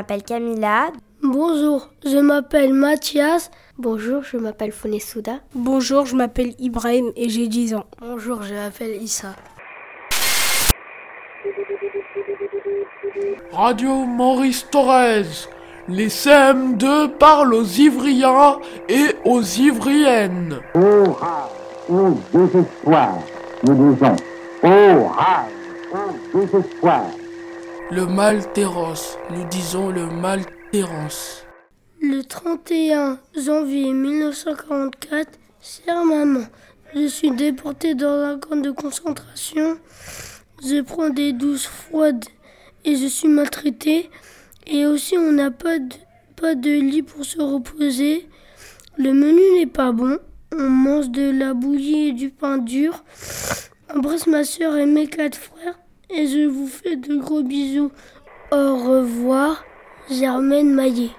Bonjour, je m'appelle Camilla. Bonjour, je m'appelle Mathias. Bonjour, je m'appelle Souda. Bonjour, je m'appelle Ibrahim et j'ai 10 ans. Bonjour, je m'appelle Issa. Radio Maurice Thorez. Les CM2 parlent aux Ivriens et aux Ivriennes. Oh rage, oh désespoir, nous disons. Oh rage, oh désespoir. Le mal terrence, nous disons le mal terrence. Le 31 janvier 1944, chère maman, je suis déporté dans un camp de concentration. Je prends des douches froides et je suis maltraité. Et aussi, on n'a pas de, pas de lit pour se reposer. Le menu n'est pas bon. On mange de la bouillie et du pain dur. Embrasse ma soeur et mes quatre frères. Et je vous fais de gros bisous. Au revoir, Germaine Maillet.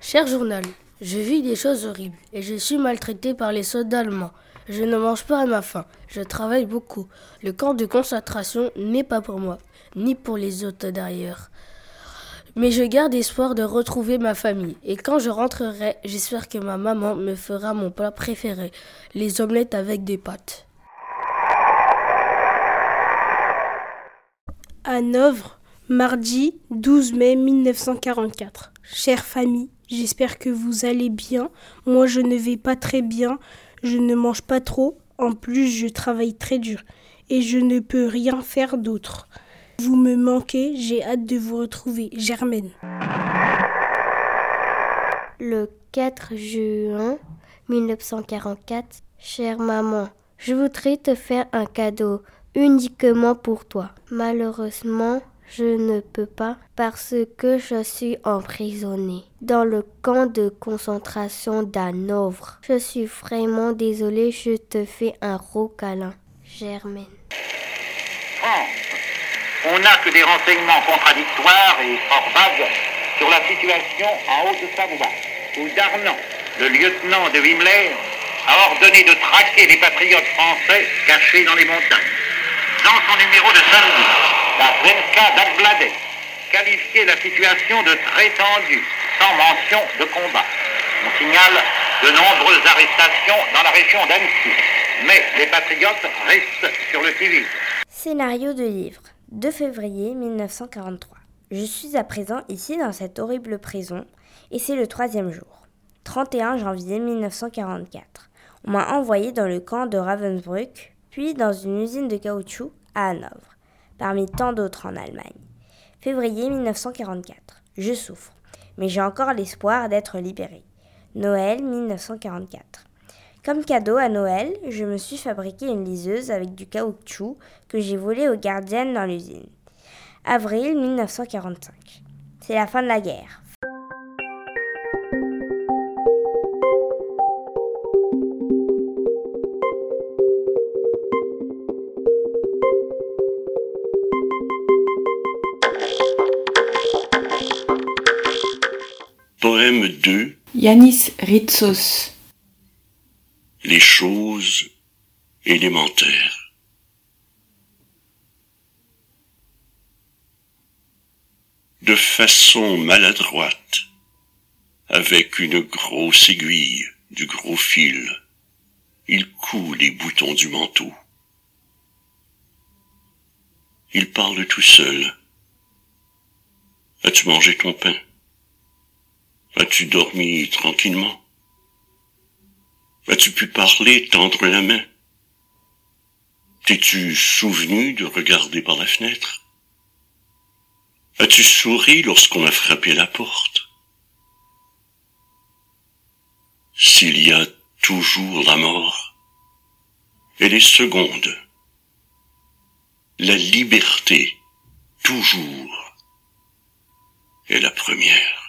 Cher journal, je vis des choses horribles et je suis maltraité par les soldats allemands. Je ne mange pas à ma faim. Je travaille beaucoup. Le camp de concentration n'est pas pour moi, ni pour les autres d'ailleurs. Mais je garde espoir de retrouver ma famille. Et quand je rentrerai, j'espère que ma maman me fera mon plat préféré, les omelettes avec des pâtes. Hanovre, mardi 12 mai 1944. Chère famille, j'espère que vous allez bien. Moi, je ne vais pas très bien. Je ne mange pas trop, en plus je travaille très dur et je ne peux rien faire d'autre. Vous me manquez, j'ai hâte de vous retrouver. Germaine. Le 4 juin 1944, chère maman, je voudrais te faire un cadeau uniquement pour toi. Malheureusement, je ne peux pas parce que je suis emprisonnée dans le camp de concentration d'Hanovre. Je suis vraiment désolée, je te fais un gros câlin. Germaine. On n'a que des renseignements contradictoires et hors vague sur la situation en Haute-Savoie, où Darnan, le lieutenant de Himmler, a ordonné de traquer les patriotes français cachés dans les montagnes. Dans son numéro de samedi, la Zrenka d'Agbladé qualifiait la situation de très tendue, sans mention de combat. On signale de nombreuses arrestations dans la région d'Annecy, mais les patriotes restent sur le civil. Scénario de livre, 2 février 1943. Je suis à présent ici dans cette horrible prison et c'est le troisième jour. 31 janvier 1944. On m'a envoyé dans le camp de Ravensbrück, puis dans une usine de caoutchouc à Hanovre, parmi tant d'autres en Allemagne. Février 1944. Je souffre, mais j'ai encore l'espoir d'être libéré. Noël 1944. Comme cadeau à Noël, je me suis fabriqué une liseuse avec du caoutchouc que j'ai volé aux gardiennes dans l'usine. Avril 1945. C'est la fin de la guerre. Poème 2 Yanis Ritsos Les choses élémentaires. De façon maladroite, avec une grosse aiguille, du gros fil, il coud les boutons du manteau. Il parle tout seul. As-tu mangé ton pain? As-tu dormi tranquillement? As-tu pu parler, tendre la main? T'es-tu souvenu de regarder par la fenêtre? As-tu souri lorsqu'on a frappé la porte? S'il y a toujours la mort, elle est seconde. La liberté, toujours, est la première.